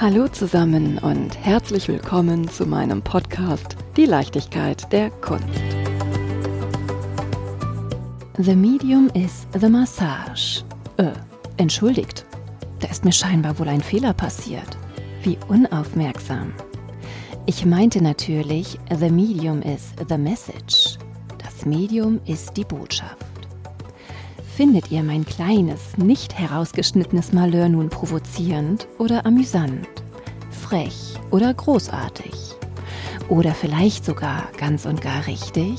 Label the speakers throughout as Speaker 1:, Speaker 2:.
Speaker 1: Hallo zusammen und herzlich willkommen zu meinem Podcast Die Leichtigkeit der Kunst. The Medium is the Massage. Äh, entschuldigt. Da ist mir scheinbar wohl ein Fehler passiert. Wie unaufmerksam. Ich meinte natürlich, The Medium is the Message. Das Medium ist die Botschaft. Findet ihr mein kleines, nicht herausgeschnittenes Malheur nun provozierend oder amüsant, frech oder großartig? Oder vielleicht sogar ganz und gar richtig?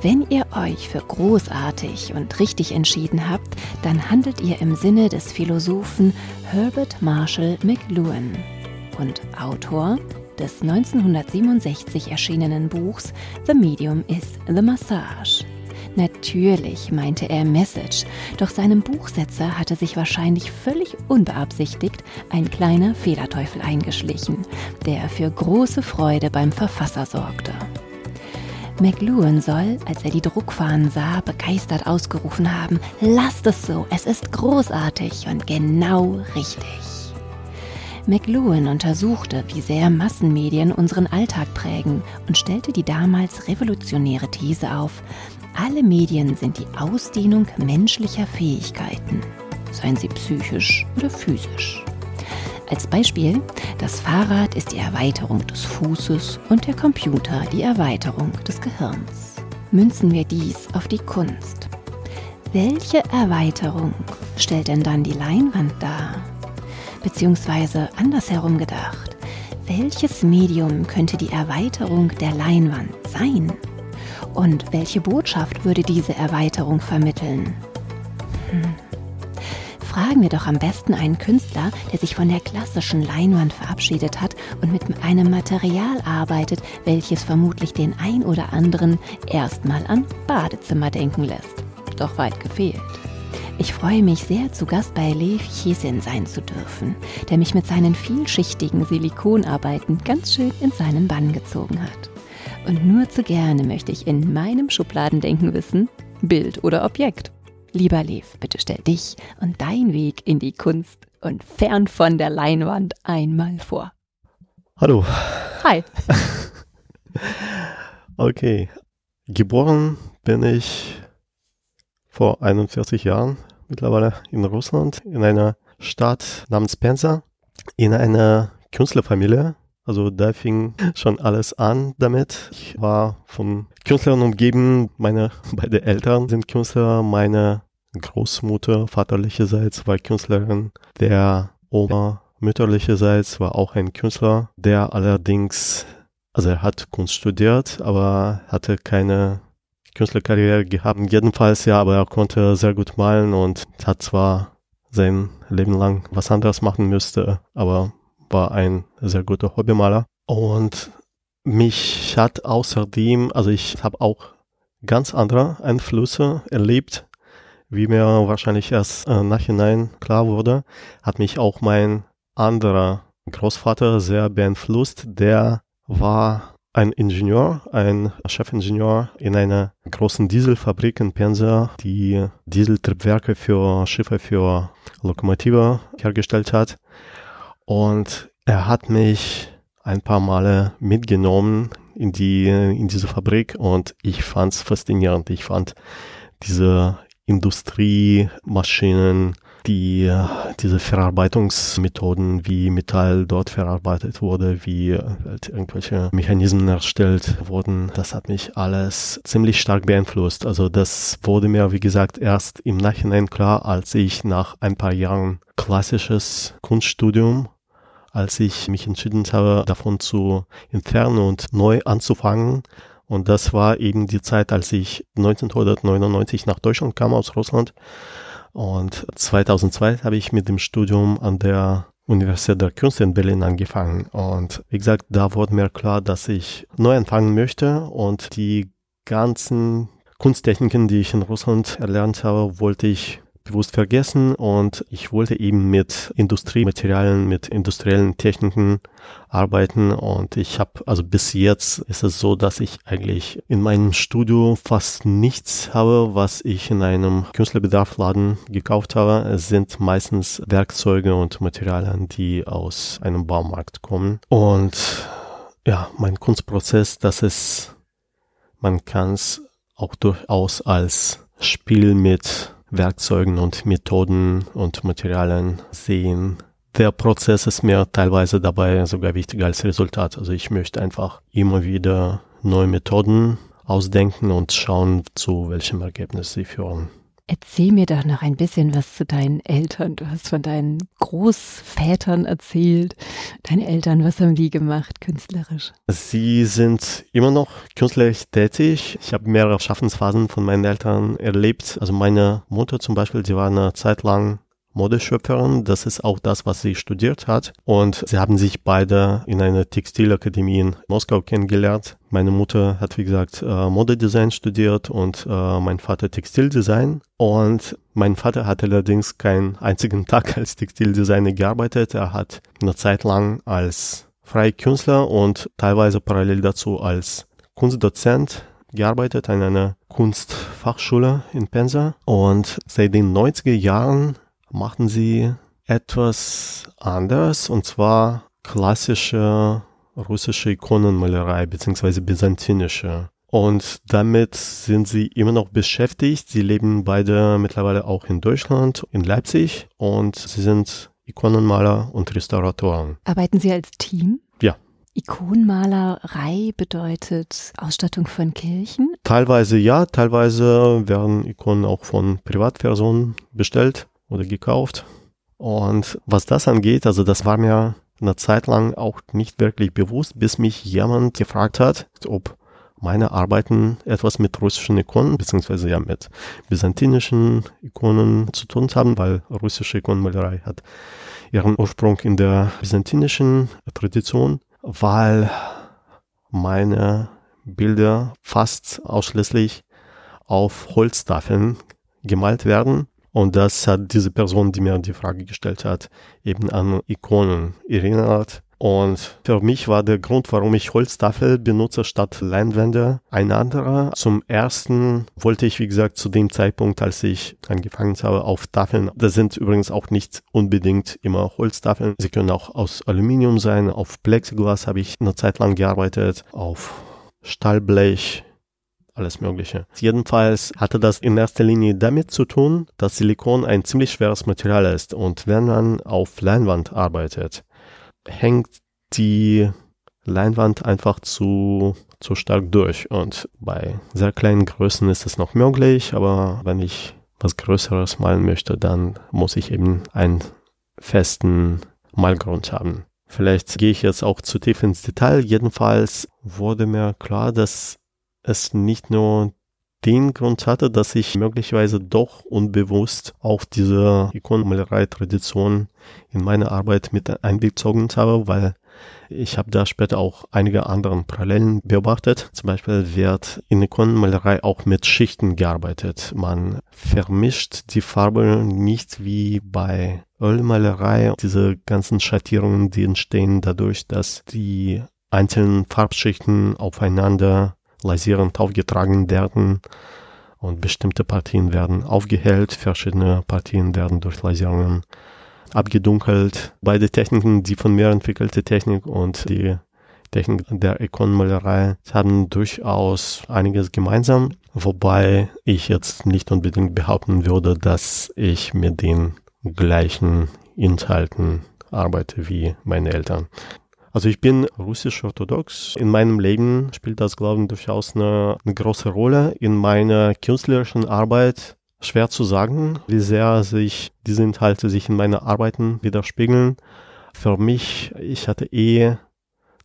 Speaker 1: Wenn ihr euch für großartig und richtig entschieden habt, dann handelt ihr im Sinne des Philosophen Herbert Marshall McLuhan und Autor des 1967 erschienenen Buchs The Medium is the Massage. Natürlich meinte er Message, doch seinem Buchsetzer hatte sich wahrscheinlich völlig unbeabsichtigt ein kleiner Fehlerteufel eingeschlichen, der für große Freude beim Verfasser sorgte. McLuhan soll, als er die Druckfahnen sah, begeistert ausgerufen haben, lasst es so, es ist großartig und genau richtig. McLuhan untersuchte, wie sehr Massenmedien unseren Alltag prägen und stellte die damals revolutionäre These auf, alle Medien sind die Ausdehnung menschlicher Fähigkeiten, seien sie psychisch oder physisch. Als Beispiel, das Fahrrad ist die Erweiterung des Fußes und der Computer die Erweiterung des Gehirns. Münzen wir dies auf die Kunst. Welche Erweiterung stellt denn dann die Leinwand dar? Beziehungsweise andersherum gedacht, welches Medium könnte die Erweiterung der Leinwand sein? Und welche Botschaft würde diese Erweiterung vermitteln? Hm. Fragen wir doch am besten einen Künstler, der sich von der klassischen Leinwand verabschiedet hat und mit einem Material arbeitet, welches vermutlich den ein oder anderen erstmal an Badezimmer denken lässt. Doch weit gefehlt. Ich freue mich sehr, zu Gast bei Lev Chesin sein zu dürfen, der mich mit seinen vielschichtigen Silikonarbeiten ganz schön in seinen Bann gezogen hat. Und nur zu gerne möchte ich in meinem Schubladendenken wissen, Bild oder Objekt. Lieber Lev, bitte stell dich und dein Weg in die Kunst und fern von der Leinwand einmal vor.
Speaker 2: Hallo.
Speaker 1: Hi.
Speaker 2: okay. Geboren bin ich vor 41 Jahren mittlerweile in Russland, in einer Stadt namens Penza, in einer Künstlerfamilie. Also da fing schon alles an damit. Ich war von Künstlern umgeben. Meine beide Eltern sind Künstler. Meine Großmutter vaterlicherseits war Künstlerin. Der Oma mütterlicherseits war auch ein Künstler, der allerdings, also er hat Kunst studiert, aber hatte keine Künstlerkarriere gehabt. Jedenfalls ja, aber er konnte sehr gut malen und hat zwar sein Leben lang was anderes machen müsste, aber war ein sehr guter Hobbymaler. Und mich hat außerdem, also ich habe auch ganz andere Einflüsse erlebt, wie mir wahrscheinlich erst äh, nachhinein klar wurde, hat mich auch mein anderer Großvater sehr beeinflusst. Der war ein Ingenieur, ein Chefingenieur in einer großen Dieselfabrik in Penza, die Dieseltriebwerke für Schiffe, für Lokomotive hergestellt hat. Und er hat mich ein paar Male mitgenommen in die, in diese Fabrik und ich fand es faszinierend. Ich fand diese Industriemaschinen, die, diese Verarbeitungsmethoden, wie Metall dort verarbeitet wurde, wie halt irgendwelche Mechanismen erstellt wurden, das hat mich alles ziemlich stark beeinflusst. Also das wurde mir, wie gesagt, erst im Nachhinein klar, als ich nach ein paar Jahren klassisches Kunststudium als ich mich entschieden habe, davon zu entfernen und neu anzufangen. Und das war eben die Zeit, als ich 1999 nach Deutschland kam aus Russland und 2002 habe ich mit dem Studium an der Universität der Künste in Berlin angefangen. Und wie gesagt, da wurde mir klar, dass ich neu anfangen möchte und die ganzen Kunsttechniken, die ich in Russland erlernt habe, wollte ich bewusst vergessen und ich wollte eben mit Industriematerialien, mit industriellen Techniken arbeiten und ich habe, also bis jetzt ist es so, dass ich eigentlich in meinem Studio fast nichts habe, was ich in einem Künstlerbedarfladen gekauft habe. Es sind meistens Werkzeuge und Materialien, die aus einem Baumarkt kommen und ja, mein Kunstprozess, das ist, man kann es auch durchaus als Spiel mit Werkzeugen und Methoden und Materialien sehen. Der Prozess ist mir teilweise dabei sogar wichtiger als Resultat. Also ich möchte einfach immer wieder neue Methoden ausdenken und schauen, zu welchem Ergebnis sie führen.
Speaker 1: Erzähl mir doch noch ein bisschen was zu deinen Eltern. Du hast von deinen Großvätern erzählt. Deine Eltern, was haben die gemacht künstlerisch?
Speaker 2: Sie sind immer noch künstlerisch tätig. Ich habe mehrere Schaffensphasen von meinen Eltern erlebt. Also meine Mutter zum Beispiel, die war eine Zeit lang Modeschöpferin. Das ist auch das, was sie studiert hat. Und sie haben sich beide in einer Textilakademie in Moskau kennengelernt. Meine Mutter hat, wie gesagt, äh, Modedesign studiert und äh, mein Vater Textildesign. Und mein Vater hat allerdings keinen einzigen Tag als Textildesigner gearbeitet. Er hat eine Zeit lang als freier Künstler und teilweise parallel dazu als Kunstdozent gearbeitet an einer Kunstfachschule in Pensa. Und seit den 90er Jahren machten sie etwas anders und zwar klassische russische Ikonenmalerei beziehungsweise byzantinische. Und damit sind sie immer noch beschäftigt. Sie leben beide mittlerweile auch in Deutschland, in Leipzig und sie sind Ikonenmaler und Restauratoren.
Speaker 1: Arbeiten Sie als Team?
Speaker 2: Ja.
Speaker 1: Ikonenmalerei bedeutet Ausstattung von Kirchen?
Speaker 2: Teilweise ja, teilweise werden Ikonen auch von Privatpersonen bestellt oder gekauft. Und was das angeht, also das war mir eine Zeit lang auch nicht wirklich bewusst, bis mich jemand gefragt hat, ob meine Arbeiten etwas mit russischen Ikonen, beziehungsweise ja mit byzantinischen Ikonen zu tun haben, weil russische Ikonenmalerei hat ihren Ursprung in der byzantinischen Tradition, weil meine Bilder fast ausschließlich auf Holztafeln gemalt werden und das hat diese Person, die mir die Frage gestellt hat, eben an Ikonen erinnert. Und für mich war der Grund, warum ich Holztafel benutze statt Leinwände, ein anderer. Zum ersten wollte ich, wie gesagt, zu dem Zeitpunkt, als ich angefangen habe, auf Tafeln, das sind übrigens auch nicht unbedingt immer Holztafeln. Sie können auch aus Aluminium sein. Auf Plexiglas habe ich eine Zeit lang gearbeitet, auf Stahlblech, alles Mögliche. Jedenfalls hatte das in erster Linie damit zu tun, dass Silikon ein ziemlich schweres Material ist und wenn man auf Leinwand arbeitet, hängt die Leinwand einfach zu, zu stark durch und bei sehr kleinen Größen ist es noch möglich, aber wenn ich was Größeres malen möchte, dann muss ich eben einen festen Malgrund haben. Vielleicht gehe ich jetzt auch zu tief ins Detail. Jedenfalls wurde mir klar, dass es nicht nur den Grund hatte, dass ich möglicherweise doch unbewusst auch diese Ikonenmalerei-Tradition in meine Arbeit mit einbezogen habe, weil ich habe da später auch einige anderen Parallelen beobachtet. Zum Beispiel wird in Ikonenmalerei auch mit Schichten gearbeitet. Man vermischt die Farbe nicht wie bei Ölmalerei. Diese ganzen Schattierungen, die entstehen dadurch, dass die einzelnen Farbschichten aufeinander lasierend aufgetragen werden und bestimmte Partien werden aufgehellt, verschiedene Partien werden durch Lasierungen abgedunkelt. Beide Techniken, die von mir entwickelte Technik und die Technik der Ikonenmalerei haben durchaus einiges gemeinsam, wobei ich jetzt nicht unbedingt behaupten würde, dass ich mit den gleichen Inhalten arbeite wie meine Eltern. Also ich bin russisch-orthodox. In meinem Leben spielt das Glauben durchaus eine, eine große Rolle. In meiner künstlerischen Arbeit schwer zu sagen, wie sehr sich diese Inhalte sich in meinen Arbeiten widerspiegeln. Für mich, ich hatte eh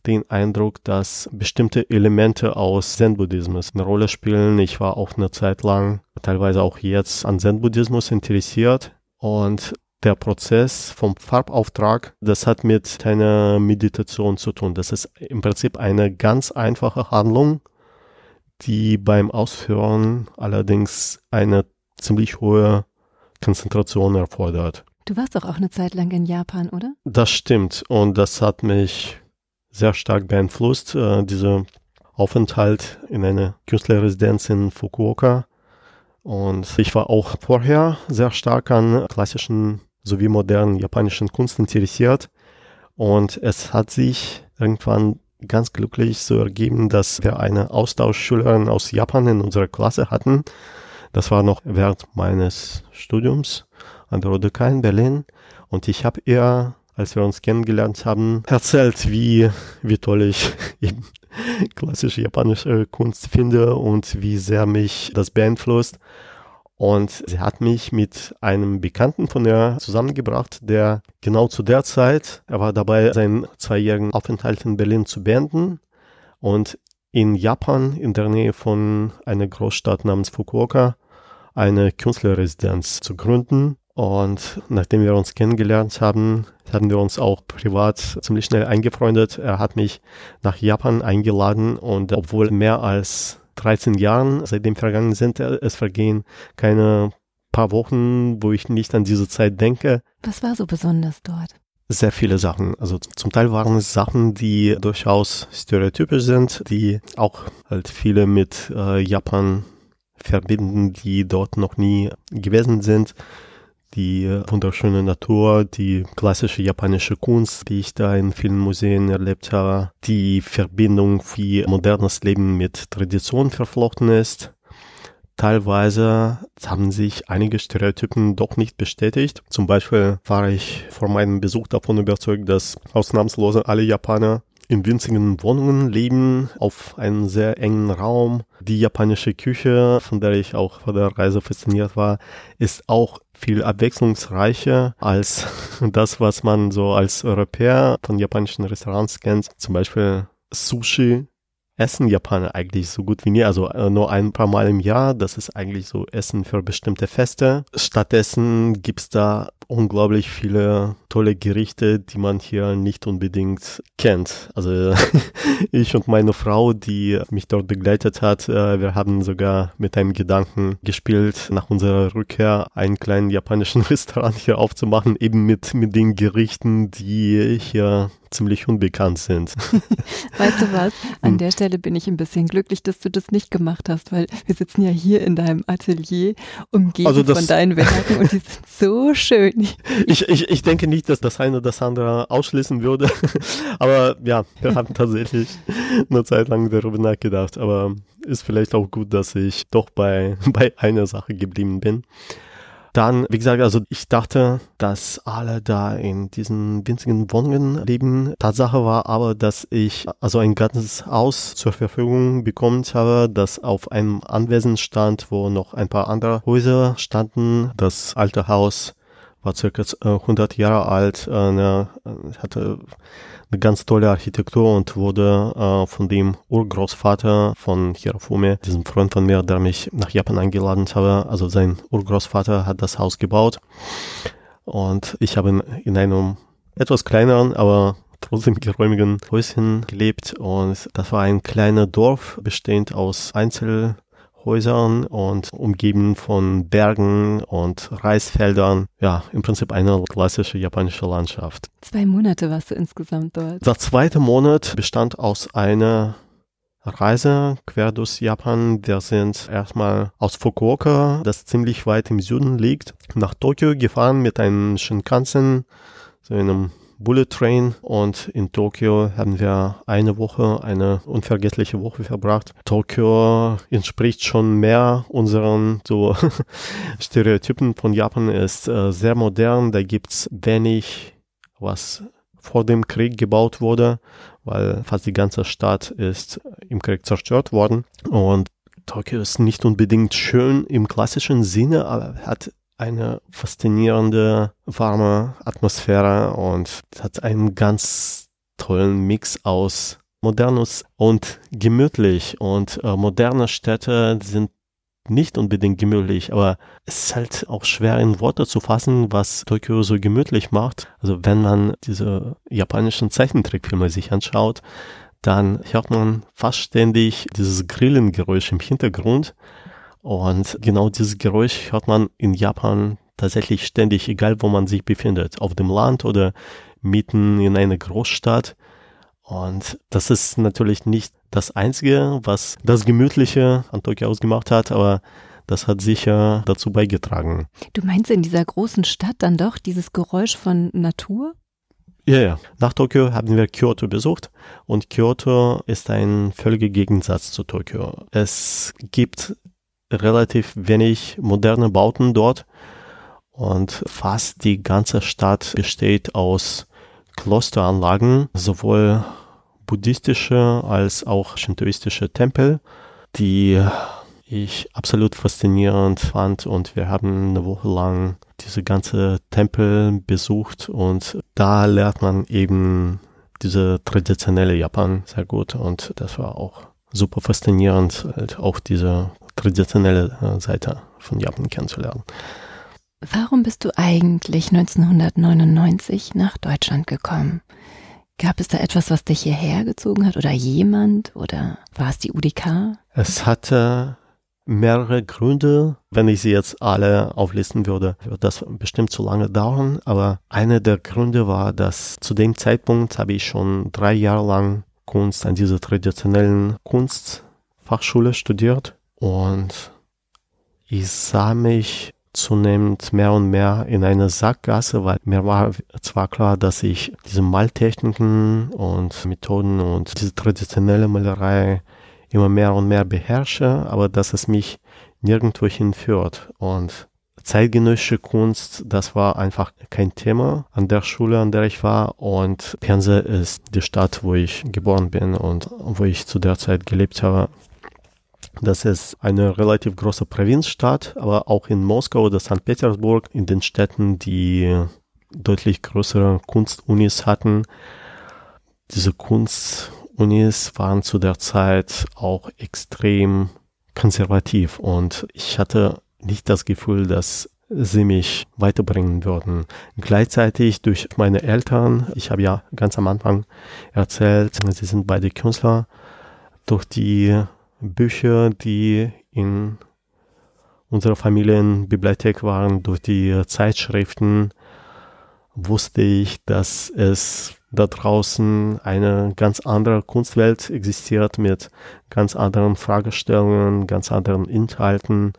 Speaker 2: den Eindruck, dass bestimmte Elemente aus Zen-Buddhismus eine Rolle spielen. Ich war auch eine Zeit lang, teilweise auch jetzt, an Zen-Buddhismus interessiert. Und der Prozess vom Farbauftrag, das hat mit einer Meditation zu tun. Das ist im Prinzip eine ganz einfache Handlung, die beim Ausführen allerdings eine ziemlich hohe Konzentration erfordert.
Speaker 1: Du warst doch auch eine Zeit lang in Japan, oder?
Speaker 2: Das stimmt und das hat mich sehr stark beeinflusst, äh, dieser Aufenthalt in einer Künstlerresidenz in Fukuoka. Und ich war auch vorher sehr stark an klassischen sowie modernen japanischen Kunst interessiert. Und es hat sich irgendwann ganz glücklich so ergeben, dass wir eine Austauschschülerin aus Japan in unserer Klasse hatten. Das war noch während meines Studiums an der Rodoka in Berlin. Und ich habe ihr, als wir uns kennengelernt haben, erzählt, wie, wie toll ich eben klassische japanische Kunst finde und wie sehr mich das beeinflusst. Und sie hat mich mit einem Bekannten von ihr zusammengebracht, der genau zu der Zeit, er war dabei, seinen zweijährigen Aufenthalt in Berlin zu beenden und in Japan in der Nähe von einer Großstadt namens Fukuoka eine Künstlerresidenz zu gründen. Und nachdem wir uns kennengelernt haben, haben wir uns auch privat ziemlich schnell eingefreundet. Er hat mich nach Japan eingeladen und obwohl mehr als 13 Jahren seitdem vergangen sind. Es vergehen keine paar Wochen, wo ich nicht an diese Zeit denke.
Speaker 1: Was war so besonders dort?
Speaker 2: Sehr viele Sachen. Also zum Teil waren es Sachen, die durchaus stereotypisch sind, die auch halt viele mit äh, Japan verbinden, die dort noch nie gewesen sind die wunderschöne Natur, die klassische japanische Kunst, die ich da in vielen Museen erlebt habe, die Verbindung, wie modernes Leben mit Tradition verflochten ist. Teilweise haben sich einige Stereotypen doch nicht bestätigt. Zum Beispiel war ich vor meinem Besuch davon überzeugt, dass ausnahmslos alle Japaner in winzigen Wohnungen leben, auf einem sehr engen Raum. Die japanische Küche, von der ich auch vor der Reise fasziniert war, ist auch viel abwechslungsreicher als das, was man so als Europäer von japanischen Restaurants kennt. Zum Beispiel Sushi essen Japaner eigentlich so gut wie nie, also äh, nur ein paar Mal im Jahr. Das ist eigentlich so Essen für bestimmte Feste. Stattdessen gibt's da unglaublich viele tolle Gerichte, die man hier nicht unbedingt kennt. Also ich und meine Frau, die mich dort begleitet hat, äh, wir haben sogar mit einem Gedanken gespielt, nach unserer Rückkehr einen kleinen japanischen Restaurant hier aufzumachen, eben mit, mit den Gerichten, die hier ziemlich unbekannt sind.
Speaker 1: Weißt du was? An hm. der Stelle bin ich ein bisschen glücklich, dass du das nicht gemacht hast, weil wir sitzen ja hier in deinem Atelier umgeben also von deinen Werken und die sind so schön.
Speaker 2: Ich, ich, ich denke nicht, dass das eine das andere ausschließen würde. Aber ja, wir haben tatsächlich eine Zeit lang darüber nachgedacht. Aber ist vielleicht auch gut, dass ich doch bei, bei einer Sache geblieben bin. Dann, wie gesagt, also ich dachte, dass alle da in diesen winzigen Wohnungen leben. Tatsache war aber, dass ich also ein ganzes Haus zur Verfügung bekommen habe, das auf einem Anwesen stand, wo noch ein paar andere Häuser standen. Das alte Haus war circa 100 Jahre alt, äh, hatte eine ganz tolle Architektur und wurde äh, von dem Urgroßvater von Hirafume, diesem Freund von mir, der mich nach Japan eingeladen habe, also sein Urgroßvater hat das Haus gebaut. Und ich habe in, in einem etwas kleineren, aber trotzdem geräumigen Häuschen gelebt. Und das war ein kleiner Dorf bestehend aus Einzel Häusern und umgeben von Bergen und Reisfeldern. Ja, im Prinzip eine klassische japanische Landschaft.
Speaker 1: Zwei Monate warst du insgesamt dort.
Speaker 2: Der zweite Monat bestand aus einer Reise quer durch Japan. Wir sind erstmal aus Fukuoka, das ziemlich weit im Süden liegt, nach Tokio gefahren mit einem Shinkansen, so einem Bullet Train und in Tokio haben wir eine Woche, eine unvergessliche Woche verbracht. Tokio entspricht schon mehr unseren so Stereotypen von Japan, ist äh, sehr modern, da gibt's wenig, was vor dem Krieg gebaut wurde, weil fast die ganze Stadt ist im Krieg zerstört worden und Tokio ist nicht unbedingt schön im klassischen Sinne, aber hat eine faszinierende, warme Atmosphäre und hat einen ganz tollen Mix aus Modernus und gemütlich. Und äh, moderne Städte sind nicht unbedingt gemütlich, aber es ist halt auch schwer in Worte zu fassen, was Tokio so gemütlich macht. Also wenn man diese japanischen Zeichentrickfilme sich anschaut, dann hört man fast ständig dieses Grillengeräusch im Hintergrund. Und genau dieses Geräusch hört man in Japan tatsächlich ständig, egal wo man sich befindet, auf dem Land oder mitten in einer Großstadt. Und das ist natürlich nicht das Einzige, was das Gemütliche an Tokio ausgemacht hat, aber das hat sicher dazu beigetragen.
Speaker 1: Du meinst in dieser großen Stadt dann doch dieses Geräusch von Natur?
Speaker 2: Ja, ja. Nach Tokio haben wir Kyoto besucht und Kyoto ist ein völliger Gegensatz zu Tokio. Es gibt relativ wenig moderne Bauten dort. Und fast die ganze Stadt besteht aus Klosteranlagen, sowohl buddhistische als auch shintoistische Tempel, die ich absolut faszinierend fand. Und wir haben eine Woche lang diese ganze Tempel besucht und da lernt man eben diese traditionelle Japan sehr gut. Und das war auch super faszinierend, halt auch diese traditionelle äh, Seite von Japan kennenzulernen.
Speaker 1: Warum bist du eigentlich 1999 nach Deutschland gekommen? Gab es da etwas, was dich hierher gezogen hat oder jemand oder war es die UDK?
Speaker 2: Es hatte mehrere Gründe. Wenn ich sie jetzt alle auflisten würde, würde das bestimmt zu lange dauern. Aber einer der Gründe war, dass zu dem Zeitpunkt habe ich schon drei Jahre lang Kunst an dieser traditionellen Kunstfachschule studiert und ich sah mich zunehmend mehr und mehr in eine Sackgasse, weil mir war zwar klar, dass ich diese Maltechniken und Methoden und diese traditionelle Malerei immer mehr und mehr beherrsche, aber dass es mich nirgendwo hinführt. Und zeitgenössische Kunst, das war einfach kein Thema an der Schule, an der ich war. Und Pensa ist die Stadt, wo ich geboren bin und wo ich zu der Zeit gelebt habe. Das ist eine relativ große Provinzstadt, aber auch in Moskau oder St. Petersburg, in den Städten, die deutlich größere Kunstunis hatten. Diese Kunstunis waren zu der Zeit auch extrem konservativ und ich hatte nicht das Gefühl, dass sie mich weiterbringen würden. Gleichzeitig durch meine Eltern, ich habe ja ganz am Anfang erzählt, sie sind beide Künstler, durch die Bücher, die in unserer Familienbibliothek waren, durch die Zeitschriften, wusste ich, dass es da draußen eine ganz andere Kunstwelt existiert mit ganz anderen Fragestellungen, ganz anderen Inhalten.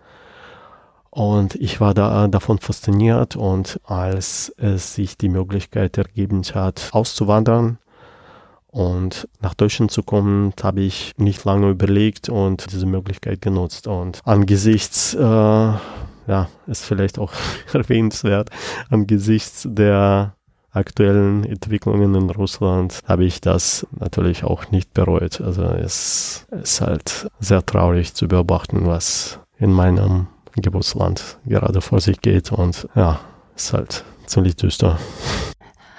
Speaker 2: Und ich war da davon fasziniert und als es sich die Möglichkeit ergeben hat, auszuwandern, und nach Deutschland zu kommen, habe ich nicht lange überlegt und diese Möglichkeit genutzt. Und angesichts, äh, ja, ist vielleicht auch erwähnenswert, angesichts der aktuellen Entwicklungen in Russland habe ich das natürlich auch nicht bereut. Also es ist halt sehr traurig zu beobachten, was in meinem Geburtsland gerade vor sich geht und ja, ist halt ziemlich düster.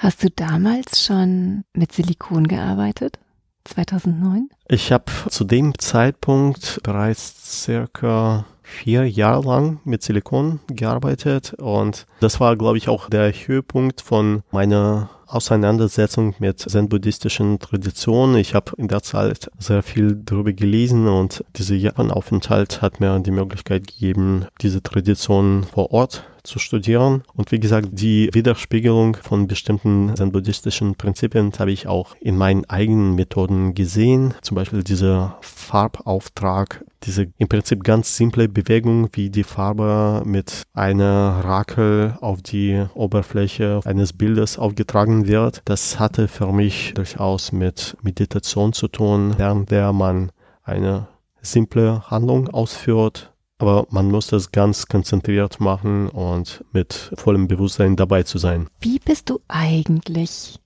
Speaker 1: Hast du damals schon mit Silikon gearbeitet? 2009?
Speaker 2: Ich habe zu dem Zeitpunkt bereits circa vier Jahre lang mit Silikon gearbeitet und das war, glaube ich, auch der Höhepunkt von meiner Auseinandersetzung mit zen-buddhistischen Traditionen. Ich habe in der Zeit sehr viel darüber gelesen und dieser Japan-Aufenthalt hat mir die Möglichkeit gegeben, diese Traditionen vor Ort zu studieren. Und wie gesagt, die Widerspiegelung von bestimmten zen-buddhistischen Prinzipien habe ich auch in meinen eigenen Methoden gesehen. Zum Beispiel dieser Farbauftrag, diese im Prinzip ganz simple Bewegung, wie die Farbe mit einer Rakel auf die Oberfläche eines Bildes aufgetragen wird. Das hatte für mich durchaus mit Meditation zu tun, während der man eine simple Handlung ausführt, aber man muss das ganz konzentriert machen und mit vollem Bewusstsein dabei zu sein.
Speaker 1: Wie bist du eigentlich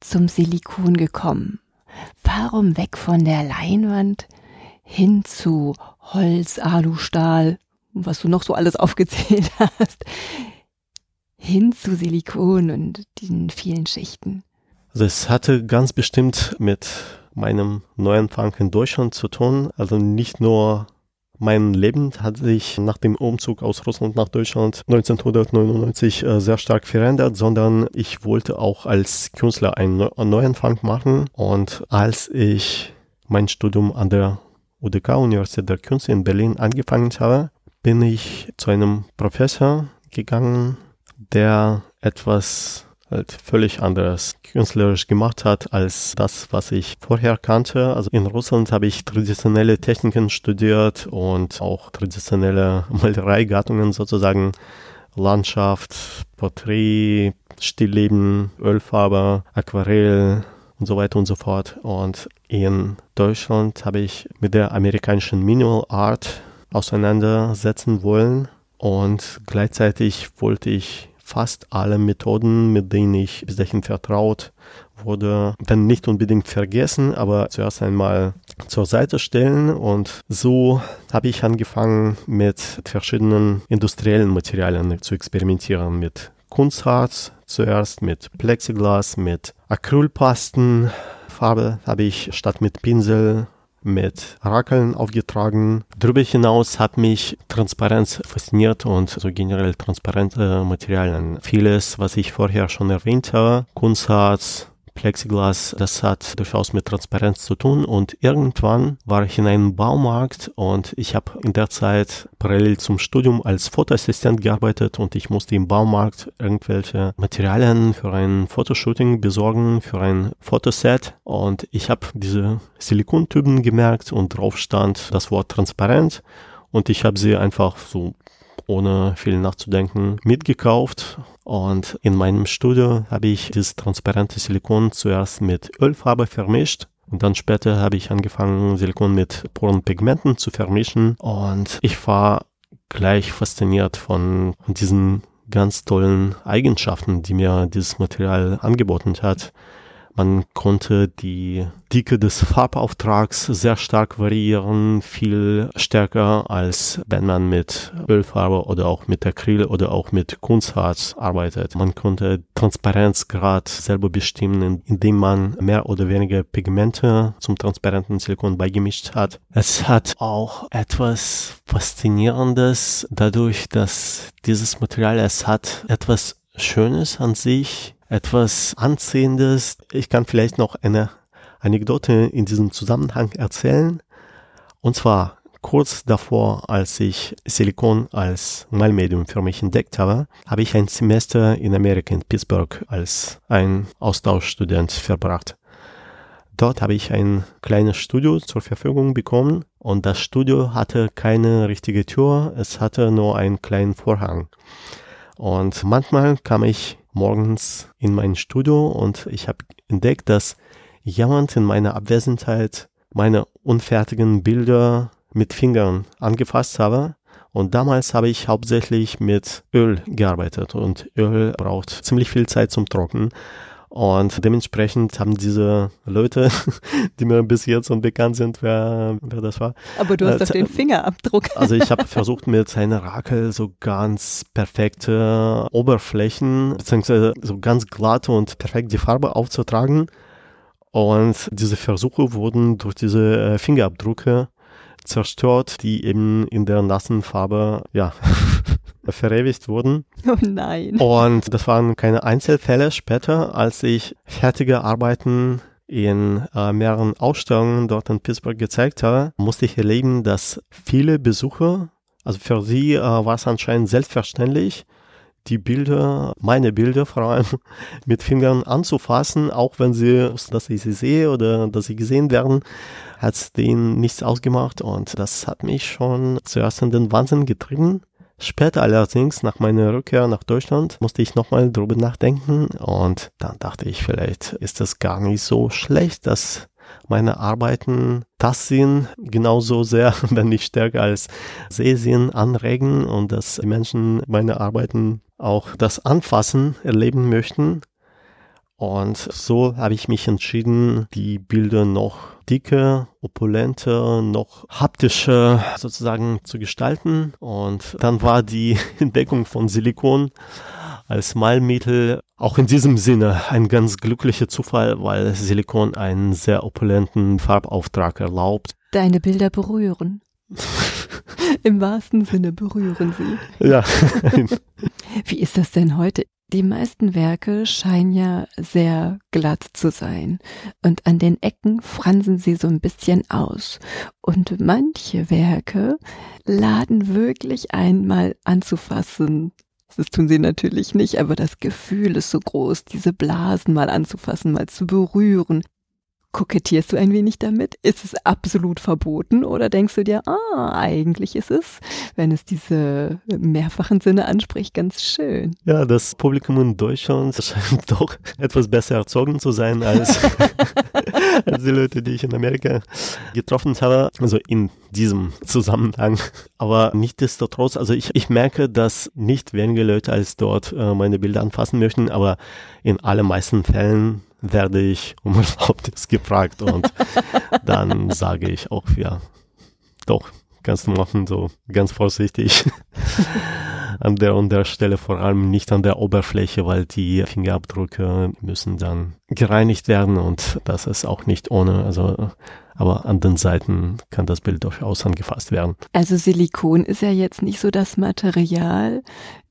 Speaker 1: zum Silikon gekommen? Warum weg von der Leinwand hin zu Holz, Alu, Stahl, was du noch so alles aufgezählt hast, hin zu Silikon und den vielen Schichten?
Speaker 2: Also es hatte ganz bestimmt mit meinem Neuanfang in Deutschland zu tun. Also nicht nur mein Leben hat sich nach dem Umzug aus Russland nach Deutschland 1999 äh, sehr stark verändert, sondern ich wollte auch als Künstler einen Neuanfang machen. Und als ich mein Studium an der UDK, Universität der Künste in Berlin, angefangen habe, bin ich zu einem Professor gegangen, der etwas halt völlig anderes künstlerisch gemacht hat als das, was ich vorher kannte. Also in Russland habe ich traditionelle Techniken studiert und auch traditionelle Malereigattungen sozusagen Landschaft, Porträt, Stillleben, Ölfarbe, Aquarell und so weiter und so fort. Und in Deutschland habe ich mit der amerikanischen Minimal Art auseinandersetzen wollen und gleichzeitig wollte ich fast alle Methoden, mit denen ich bis dahin vertraut wurde, dann nicht unbedingt vergessen, aber zuerst einmal zur Seite stellen. Und so habe ich angefangen, mit verschiedenen industriellen Materialien zu experimentieren, mit Kunstharz zuerst, mit Plexiglas, mit Acrylpasten. Farbe habe ich statt mit Pinsel mit Rakeln aufgetragen. Darüber hinaus hat mich Transparenz fasziniert und so generell transparente Materialien. Vieles, was ich vorher schon erwähnt habe, Kunstharz, Plexiglas, das hat durchaus mit Transparenz zu tun. Und irgendwann war ich in einem Baumarkt und ich habe in der Zeit parallel zum Studium als Fotoassistent gearbeitet und ich musste im Baumarkt irgendwelche Materialien für ein Fotoshooting besorgen, für ein Fotoset. Und ich habe diese Silikontypen gemerkt und drauf stand das Wort transparent. Und ich habe sie einfach so ohne viel nachzudenken mitgekauft. Und in meinem Studio habe ich dieses transparente Silikon zuerst mit Ölfarbe vermischt. Und dann später habe ich angefangen, Silikon mit Porenpigmenten zu vermischen. Und ich war gleich fasziniert von diesen ganz tollen Eigenschaften, die mir dieses Material angeboten hat. Man konnte die Dicke des Farbauftrags sehr stark variieren, viel stärker als wenn man mit Ölfarbe oder auch mit Acryl oder auch mit Kunstharz arbeitet. Man konnte Transparenzgrad selber bestimmen, indem man mehr oder weniger Pigmente zum transparenten Silikon beigemischt hat. Es hat auch etwas Faszinierendes dadurch, dass dieses Material es hat etwas Schönes an sich, etwas Anzehendes. Ich kann vielleicht noch eine Anekdote in diesem Zusammenhang erzählen. Und zwar kurz davor, als ich Silikon als Malmedium für mich entdeckt habe, habe ich ein Semester in Amerika in Pittsburgh als ein Austauschstudent verbracht. Dort habe ich ein kleines Studio zur Verfügung bekommen und das Studio hatte keine richtige Tür, es hatte nur einen kleinen Vorhang. Und manchmal kam ich morgens in mein Studio und ich habe entdeckt, dass jemand in meiner Abwesenheit meine unfertigen Bilder mit Fingern angefasst habe. Und damals habe ich hauptsächlich mit Öl gearbeitet und Öl braucht ziemlich viel Zeit zum Trocknen. Und dementsprechend haben diese Leute, die mir bis jetzt unbekannt sind, wer, wer das war.
Speaker 1: Aber du hast äh, doch den Fingerabdruck.
Speaker 2: Also ich habe versucht mit einer Rakel so ganz perfekte Oberflächen, beziehungsweise so ganz glatte und perfekt die Farbe aufzutragen. Und diese Versuche wurden durch diese äh, Fingerabdrücke zerstört, die eben in der nassen Farbe, ja, verewigt wurden.
Speaker 1: Oh nein.
Speaker 2: Und das waren keine Einzelfälle. Später, als ich fertige Arbeiten in äh, mehreren Ausstellungen dort in Pittsburgh gezeigt habe, musste ich erleben, dass viele Besucher, also für sie äh, war es anscheinend selbstverständlich, die Bilder, meine Bilder vor allem, mit Fingern anzufassen, auch wenn sie dass ich sie sehe oder dass sie gesehen werden, hat es denen nichts ausgemacht und das hat mich schon zuerst in den Wahnsinn getrieben. Später allerdings, nach meiner Rückkehr nach Deutschland, musste ich nochmal drüber nachdenken und dann dachte ich, vielleicht ist das gar nicht so schlecht, dass meine Arbeiten das sind genauso sehr, wenn nicht stärker als Sehsinn anregen und dass Menschen meine Arbeiten auch das Anfassen erleben möchten. Und so habe ich mich entschieden, die Bilder noch dicke, opulente, noch haptische sozusagen zu gestalten. Und dann war die Entdeckung von Silikon als Malmittel auch in diesem Sinne ein ganz glücklicher Zufall, weil Silikon einen sehr opulenten Farbauftrag erlaubt.
Speaker 1: Deine Bilder berühren. Im wahrsten Sinne berühren sie.
Speaker 2: Ja.
Speaker 1: Wie ist das denn heute? Die meisten Werke scheinen ja sehr glatt zu sein und an den Ecken fransen sie so ein bisschen aus. Und manche Werke laden wirklich einmal anzufassen Das tun sie natürlich nicht, aber das Gefühl ist so groß, diese Blasen mal anzufassen, mal zu berühren, Kokettierst du ein wenig damit? Ist es absolut verboten oder denkst du dir, ah, eigentlich ist es, wenn es diese mehrfachen Sinne anspricht, ganz schön?
Speaker 2: Ja, das Publikum in Deutschland scheint doch etwas besser erzogen zu sein als, als die Leute, die ich in Amerika getroffen habe. Also in diesem Zusammenhang. Aber nichtsdestotrotz, also ich, ich merke, dass nicht wenige Leute als dort äh, meine Bilder anfassen möchten, aber in allermeisten Fällen werde ich um Erlaubnis gefragt und dann sage ich auch, ja, doch, kannst du machen, so ganz vorsichtig. An der und der Stelle vor allem nicht an der Oberfläche, weil die Fingerabdrücke müssen dann gereinigt werden und das ist auch nicht ohne, also aber an den Seiten kann das Bild durchaus angefasst werden.
Speaker 1: Also Silikon ist ja jetzt nicht so das Material,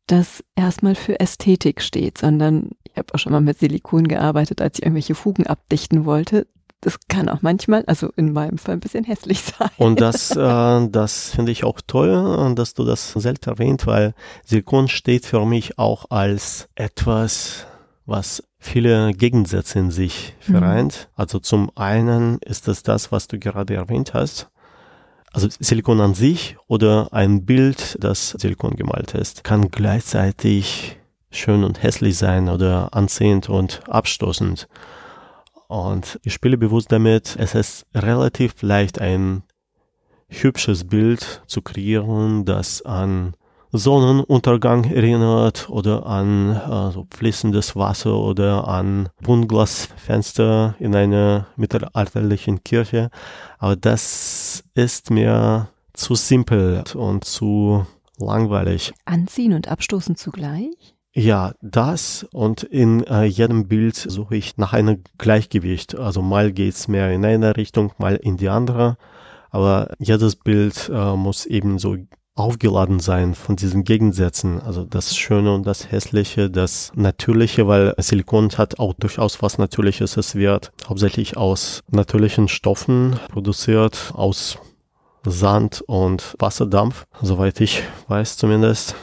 Speaker 1: das erstmal für Ästhetik steht, sondern ich habe auch schon mal mit Silikon gearbeitet, als ich irgendwelche Fugen abdichten wollte. Das kann auch manchmal, also in meinem Fall, ein bisschen hässlich sein.
Speaker 2: Und das, äh, das finde ich auch toll, dass du das selbst erwähnt, weil Silikon steht für mich auch als etwas, was viele Gegensätze in sich vereint. Mhm. Also zum einen ist es das, was du gerade erwähnt hast. Also Silikon an sich oder ein Bild, das Silikon gemalt ist, kann gleichzeitig schön und hässlich sein oder anziehend und abstoßend. Und ich spiele bewusst damit, es ist relativ leicht ein hübsches Bild zu kreieren, das an Sonnenuntergang erinnert oder an äh, so fließendes Wasser oder an Buntglasfenster in einer mittelalterlichen Kirche. Aber das ist mir zu simpel und zu langweilig.
Speaker 1: Anziehen und abstoßen zugleich?
Speaker 2: Ja, das und in äh, jedem Bild suche ich nach einem Gleichgewicht. Also mal geht's mehr in eine Richtung, mal in die andere. Aber jedes Bild äh, muss eben so aufgeladen sein von diesen Gegensätzen. Also das Schöne und das Hässliche, das Natürliche, weil Silikon hat auch durchaus was Natürliches. Es wird hauptsächlich aus natürlichen Stoffen produziert, aus Sand und Wasserdampf, soweit ich weiß zumindest.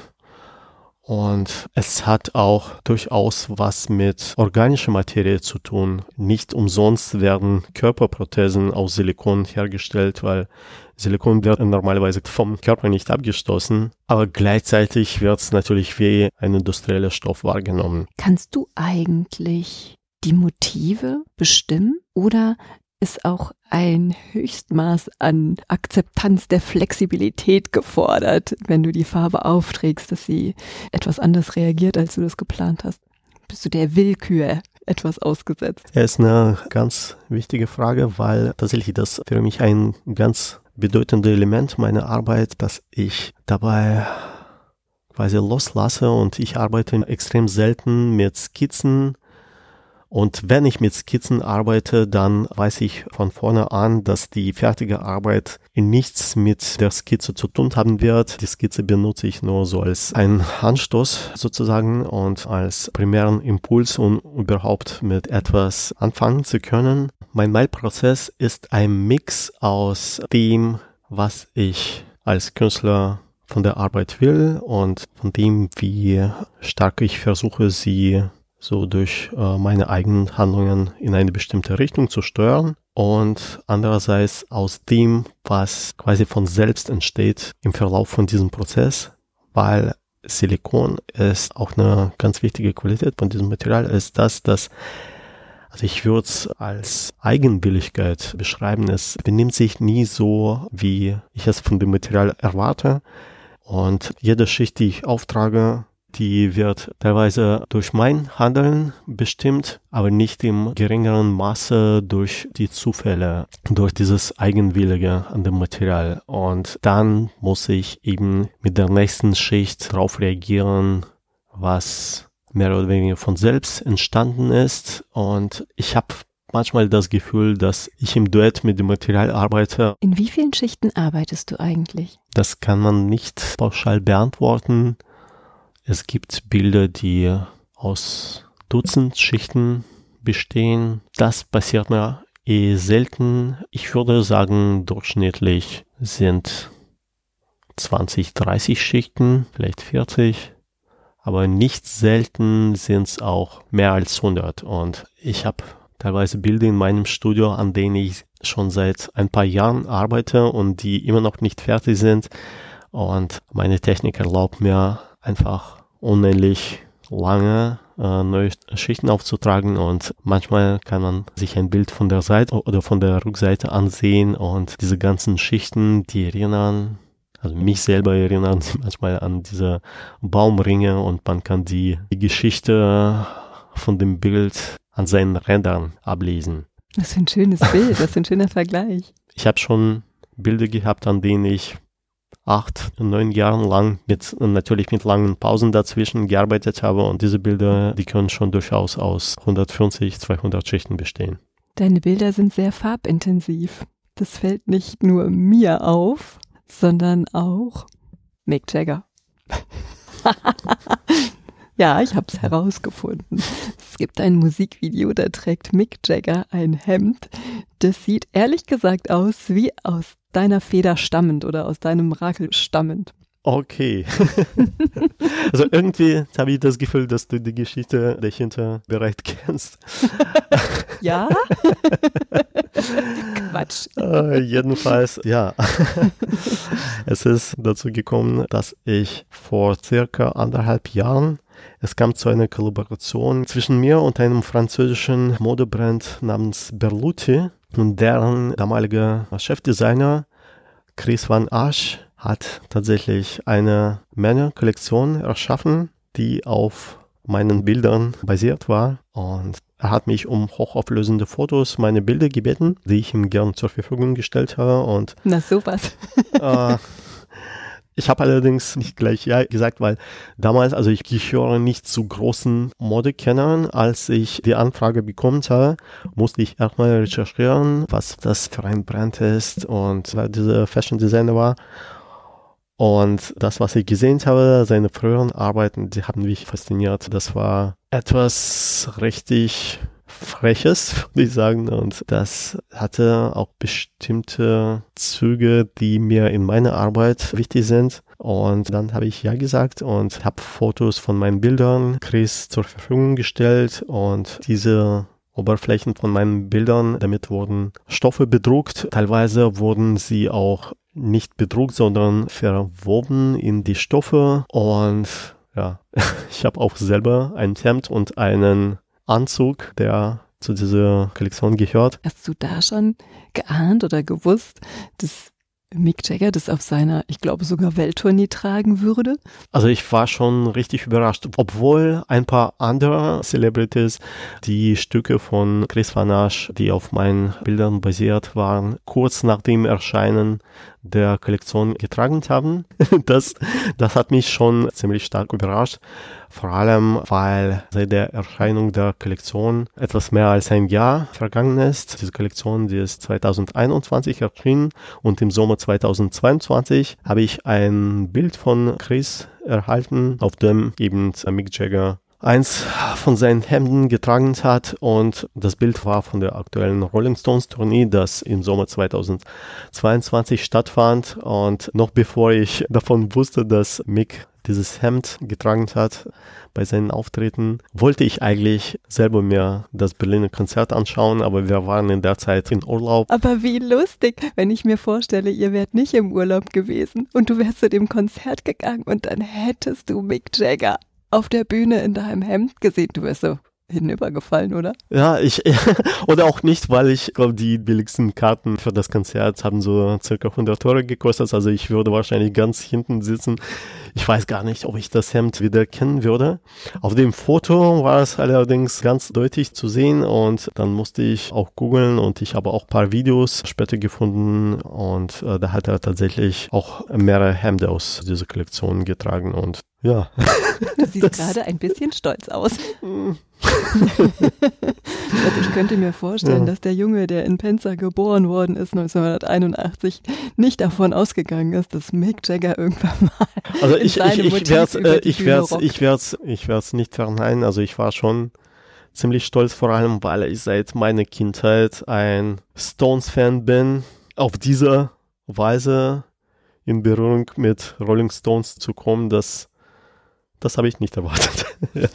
Speaker 2: Und es hat auch durchaus was mit organischer Materie zu tun. Nicht umsonst werden Körperprothesen aus Silikon hergestellt, weil Silikon wird normalerweise vom Körper nicht abgestoßen, aber gleichzeitig wird es natürlich wie ein industrieller Stoff wahrgenommen.
Speaker 1: Kannst du eigentlich die Motive bestimmen oder ist auch ein Höchstmaß an Akzeptanz der Flexibilität gefordert, wenn du die Farbe aufträgst, dass sie etwas anders reagiert, als du das geplant hast. Bist du der Willkür etwas ausgesetzt?
Speaker 2: Ja, ist eine ganz wichtige Frage, weil tatsächlich das für mich ein ganz bedeutendes Element meiner Arbeit, dass ich dabei quasi loslasse und ich arbeite extrem selten mit Skizzen und wenn ich mit Skizzen arbeite, dann weiß ich von vorne an, dass die fertige Arbeit nichts mit der Skizze zu tun haben wird. Die Skizze benutze ich nur so als einen Anstoß sozusagen und als primären Impuls, um überhaupt mit etwas anfangen zu können. Mein Malprozess ist ein Mix aus dem, was ich als Künstler von der Arbeit will und von dem, wie stark ich versuche, sie so durch äh, meine eigenen Handlungen in eine bestimmte Richtung zu steuern und andererseits aus dem, was quasi von selbst entsteht im Verlauf von diesem Prozess, weil Silikon ist auch eine ganz wichtige Qualität von diesem Material, ist das, dass also ich würde es als Eigenwilligkeit beschreiben. Es benimmt sich nie so, wie ich es von dem Material erwarte. Und jede Schicht, die ich auftrage, die wird teilweise durch mein Handeln bestimmt, aber nicht im geringeren Maße durch die Zufälle, durch dieses Eigenwillige an dem Material. Und dann muss ich eben mit der nächsten Schicht darauf reagieren, was mehr oder weniger von selbst entstanden ist. Und ich habe manchmal das Gefühl, dass ich im Duett mit dem Material arbeite.
Speaker 1: In wie vielen Schichten arbeitest du eigentlich?
Speaker 2: Das kann man nicht pauschal beantworten. Es gibt Bilder, die aus Dutzend Schichten bestehen. Das passiert mir eh selten. Ich würde sagen, durchschnittlich sind 20, 30 Schichten, vielleicht 40. aber nicht selten sind es auch mehr als 100. Und ich habe teilweise Bilder in meinem Studio, an denen ich schon seit ein paar Jahren arbeite und die immer noch nicht fertig sind. Und meine Technik erlaubt mir einfach unendlich lange äh, neue Schichten aufzutragen und manchmal kann man sich ein Bild von der Seite oder von der Rückseite ansehen und diese ganzen Schichten, die erinnern, also mich selber erinnern manchmal an diese Baumringe und man kann die, die Geschichte von dem Bild an seinen Rändern ablesen.
Speaker 1: Das ist ein schönes Bild, das ist ein schöner Vergleich.
Speaker 2: Ich habe schon Bilder gehabt, an denen ich acht, neun Jahren lang mit natürlich mit langen Pausen dazwischen gearbeitet habe und diese Bilder, die können schon durchaus aus 150, 200 Schichten bestehen.
Speaker 1: Deine Bilder sind sehr farbintensiv. Das fällt nicht nur mir auf, sondern auch Mick Jagger. ja, ich habe es herausgefunden. Es gibt ein Musikvideo, da trägt Mick Jagger ein Hemd. Das sieht ehrlich gesagt aus wie aus deiner Feder stammend oder aus deinem Rakel stammend.
Speaker 2: Okay. also irgendwie habe ich das Gefühl, dass du die Geschichte dahinter bereits kennst.
Speaker 1: ja? Quatsch.
Speaker 2: Uh, jedenfalls, ja. es ist dazu gekommen, dass ich vor circa anderthalb Jahren es kam zu einer Kollaboration zwischen mir und einem französischen Modebrand namens Berluti und deren damaliger Chefdesigner Chris Van Asch hat tatsächlich eine Männerkollektion erschaffen, die auf meinen Bildern basiert war. Und er hat mich um hochauflösende Fotos meine Bilder gebeten, die ich ihm gern zur Verfügung gestellt habe. Und,
Speaker 1: Na sowas.
Speaker 2: äh, ich habe allerdings nicht gleich ja gesagt, weil damals, also ich gehöre nicht zu großen Modekennern. Als ich die Anfrage bekommen habe, musste ich erstmal recherchieren, was das für ein Brand ist und wer dieser Fashion Designer war. Und das, was ich gesehen habe, seine früheren Arbeiten, die haben mich fasziniert. Das war etwas richtig Freches, würde ich sagen. Und das hatte auch bestimmte Züge, die mir in meiner Arbeit wichtig sind. Und dann habe ich ja gesagt und habe Fotos von meinen Bildern Chris zur Verfügung gestellt und diese Oberflächen von meinen Bildern, damit wurden Stoffe bedruckt. Teilweise wurden sie auch nicht bedruckt, sondern verwoben in die Stoffe und ja, ich habe auch selber ein Hemd und einen Anzug, der zu dieser Kollektion gehört.
Speaker 1: Hast du da schon geahnt oder gewusst, dass Mick Jagger das auf seiner, ich glaube sogar Welttournee tragen würde?
Speaker 2: Also ich war schon richtig überrascht, obwohl ein paar andere Celebrities die Stücke von Chris Van Asch, die auf meinen Bildern basiert waren, kurz nach dem Erscheinen der Kollektion getragen haben. Das, das hat mich schon ziemlich stark überrascht. Vor allem, weil seit der Erscheinung der Kollektion etwas mehr als ein Jahr vergangen ist. Diese Kollektion, die ist 2021 erschienen und im Sommer 2022 habe ich ein Bild von Chris erhalten, auf dem eben Mick Jagger eins von seinen Hemden getragen hat und das Bild war von der aktuellen Rolling Stones Tournee, das im Sommer 2022 stattfand und noch bevor ich davon wusste, dass Mick dieses Hemd getragen hat bei seinen Auftritten, wollte ich eigentlich selber mir das Berliner Konzert anschauen, aber wir waren in der Zeit in Urlaub.
Speaker 1: Aber wie lustig, wenn ich mir vorstelle, ihr wärt nicht im Urlaub gewesen und du wärst zu dem Konzert gegangen und dann hättest du Mick Jagger auf der Bühne in deinem Hemd gesehen. Du wärst so hinübergefallen, oder?
Speaker 2: Ja, ich, oder auch nicht, weil ich glaube, die billigsten Karten für das Konzert haben so circa 100 Euro gekostet. Also ich würde wahrscheinlich ganz hinten sitzen. Ich weiß gar nicht, ob ich das Hemd wieder kennen würde. Auf dem Foto war es allerdings ganz deutlich zu sehen und dann musste ich auch googeln und ich habe auch ein paar Videos später gefunden und äh, da hat er tatsächlich auch mehrere Hemden aus dieser Kollektion getragen und ja.
Speaker 1: Du siehst gerade ein bisschen stolz aus. also ich könnte mir vorstellen, ja. dass der Junge, der in Penza geboren worden ist, 1981, nicht davon ausgegangen ist, dass Mick Jagger irgendwann mal.
Speaker 2: Also ich, ich, ich werde äh, ich werde ich werde ich werde es nicht verneinen. Also ich war schon ziemlich stolz, vor allem, weil ich seit meiner Kindheit ein Stones-Fan bin. Auf diese Weise in Berührung mit Rolling Stones zu kommen, das das habe ich nicht erwartet.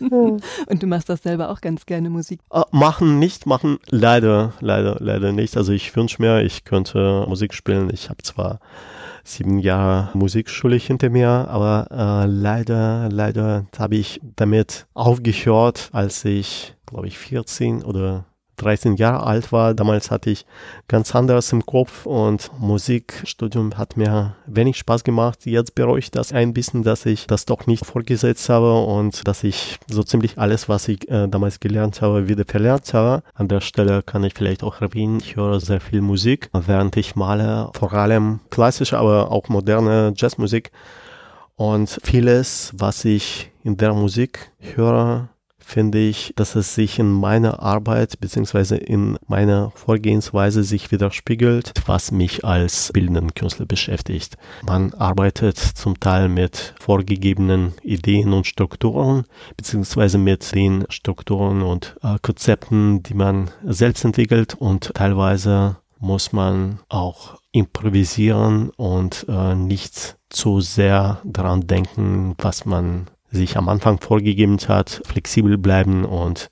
Speaker 1: Und du machst das selber auch ganz gerne Musik?
Speaker 2: Uh, machen nicht, machen leider, leider, leider nicht. Also ich wünsche mir, ich könnte Musik spielen. Ich habe zwar sieben Jahre Musikschule hinter mir, aber äh, leider, leider habe ich damit aufgehört, als ich, glaube ich, 14 oder 13 Jahre alt war. Damals hatte ich ganz anderes im Kopf und Musikstudium hat mir wenig Spaß gemacht. Jetzt bereue ich das ein bisschen, dass ich das doch nicht vorgesetzt habe und dass ich so ziemlich alles, was ich äh, damals gelernt habe, wieder verlernt habe. An der Stelle kann ich vielleicht auch erwähnen, ich höre sehr viel Musik, während ich male, vor allem klassische, aber auch moderne Jazzmusik. Und vieles, was ich in der Musik höre, finde ich, dass es sich in meiner Arbeit beziehungsweise in meiner Vorgehensweise sich widerspiegelt, was mich als bildenden Künstler beschäftigt. Man arbeitet zum Teil mit vorgegebenen Ideen und Strukturen, beziehungsweise mit den Strukturen und äh, Konzepten, die man selbst entwickelt und teilweise muss man auch improvisieren und äh, nicht zu sehr daran denken, was man sich am Anfang vorgegeben hat, flexibel bleiben und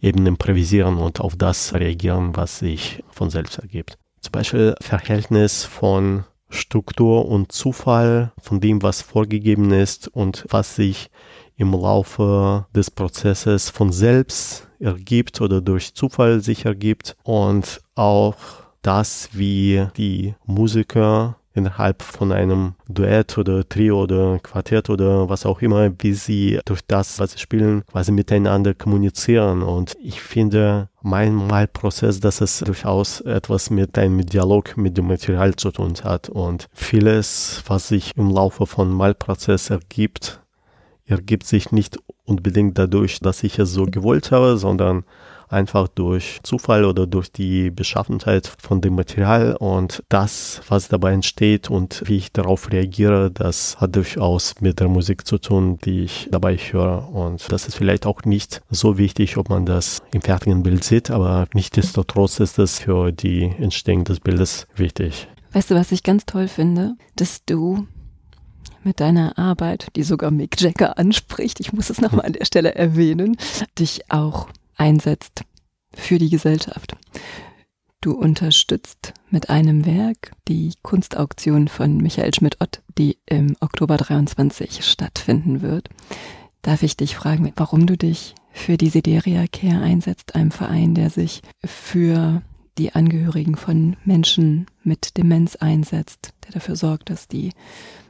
Speaker 2: eben improvisieren und auf das reagieren, was sich von selbst ergibt. Zum Beispiel Verhältnis von Struktur und Zufall, von dem, was vorgegeben ist und was sich im Laufe des Prozesses von selbst ergibt oder durch Zufall sich ergibt und auch das, wie die Musiker innerhalb von einem Duett oder Trio oder Quartett oder was auch immer, wie sie durch das, was sie spielen, quasi miteinander kommunizieren. Und ich finde, mein Malprozess, dass es durchaus etwas mit einem Dialog mit dem Material zu tun hat. Und vieles, was sich im Laufe von Malprozess ergibt, ergibt sich nicht unbedingt dadurch, dass ich es so gewollt habe, sondern einfach durch Zufall oder durch die Beschaffenheit von dem Material und das, was dabei entsteht und wie ich darauf reagiere, das hat durchaus mit der Musik zu tun, die ich dabei höre und das ist vielleicht auch nicht so wichtig, ob man das im fertigen Bild sieht, aber nichtsdestotrotz ist es für die Entstehung des Bildes wichtig.
Speaker 1: Weißt du, was ich ganz toll finde? Dass du mit deiner Arbeit, die sogar Mick Jagger anspricht, ich muss es nochmal an der Stelle erwähnen, dich auch einsetzt für die Gesellschaft. Du unterstützt mit einem Werk die Kunstauktion von Michael Schmidt-Ott, die im Oktober 23 stattfinden wird. Darf ich dich fragen, warum du dich für die Sideria Care einsetzt, einem Verein, der sich für die Angehörigen von Menschen mit Demenz einsetzt, der dafür sorgt, dass die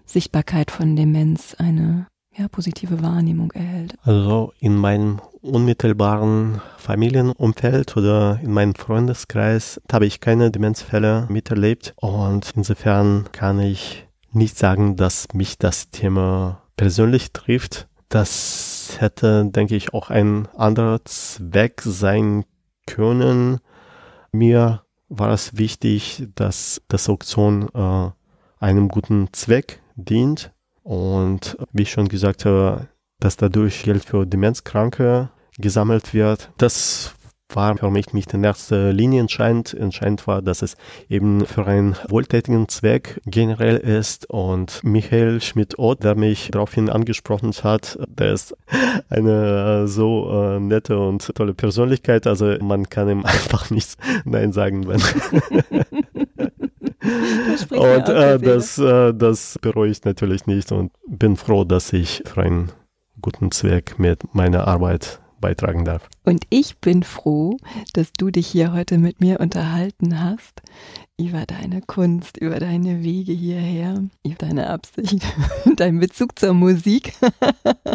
Speaker 1: Sichtbarkeit von Demenz eine ja, positive Wahrnehmung erhält?
Speaker 2: Also in meinem unmittelbaren Familienumfeld oder in meinem Freundeskreis habe ich keine Demenzfälle miterlebt und insofern kann ich nicht sagen, dass mich das Thema persönlich trifft. Das hätte, denke ich, auch ein anderer Zweck sein können. Mir war es wichtig, dass das Auktion äh, einem guten Zweck dient und wie ich schon gesagt habe, dass dadurch Geld für Demenzkranke gesammelt wird, das war für mich nicht in erster Linie entscheidend. Entscheidend war, dass es eben für einen wohltätigen Zweck generell ist. Und Michael Schmidt-Ott, der mich daraufhin angesprochen hat, der ist eine so äh, nette und tolle Persönlichkeit. Also man kann ihm einfach nicht Nein sagen, wenn und äh, das, äh, das bereue ich natürlich nicht und bin froh, dass ich für einen guten Zweck mit meiner Arbeit beitragen darf.
Speaker 1: Und ich bin froh, dass du dich hier heute mit mir unterhalten hast über deine Kunst, über deine Wege hierher, über deine Absicht, deinen Bezug zur Musik.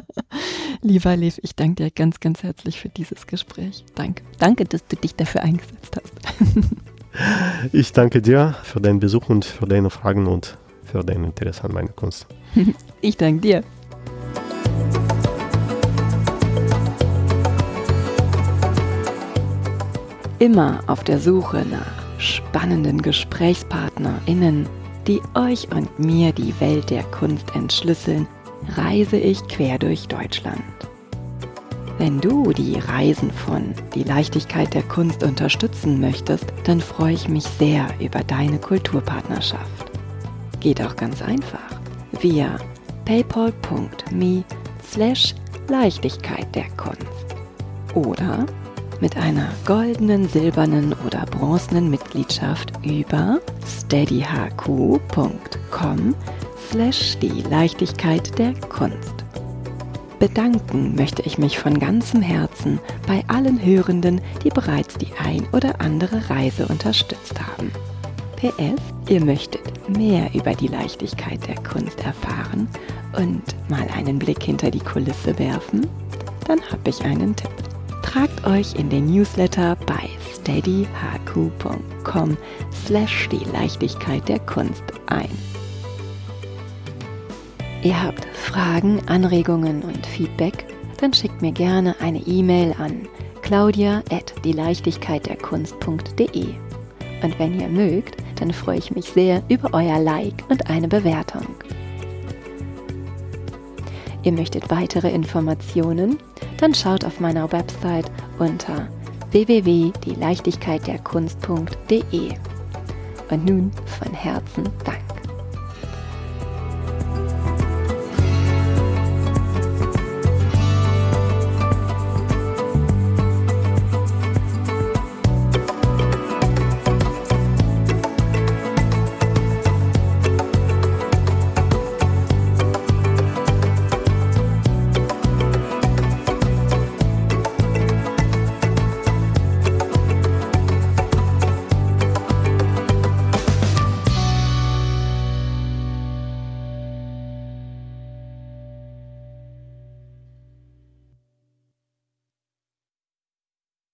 Speaker 1: Lieber Lev, ich danke dir ganz, ganz herzlich für dieses Gespräch. Danke. Danke, dass du dich dafür eingesetzt hast.
Speaker 2: Ich danke dir für deinen Besuch und für deine Fragen und für dein Interesse an meiner Kunst.
Speaker 1: Ich danke dir. Immer auf der Suche nach spannenden GesprächspartnerInnen, die euch und mir die Welt der Kunst entschlüsseln, reise ich quer durch Deutschland. Wenn du die Reisen von Die Leichtigkeit der Kunst unterstützen möchtest, dann freue ich mich sehr über deine Kulturpartnerschaft. Geht auch ganz einfach. Via paypal.me slash Leichtigkeit der Kunst. Oder mit einer goldenen, silbernen oder bronzenen Mitgliedschaft über steadyhq.com slash die Leichtigkeit der Kunst. Bedanken möchte ich mich von ganzem Herzen bei allen Hörenden, die bereits die ein oder andere Reise unterstützt haben. PS, ihr möchtet mehr über die Leichtigkeit der Kunst erfahren und mal einen Blick hinter die Kulisse werfen? Dann habe ich einen Tipp. Tragt euch in den Newsletter bei steadyhq.com slash die Leichtigkeit der Kunst ein. Ihr habt Fragen, Anregungen und Feedback? Dann schickt mir gerne eine E-Mail an claudia at dieleichtigkeitderkunst.de. Und wenn ihr mögt, dann freue ich mich sehr über euer Like und eine Bewertung. Ihr möchtet weitere Informationen? Dann schaut auf meiner Website unter www.dieleichtigkeitderkunst.de. Und nun von Herzen Dank.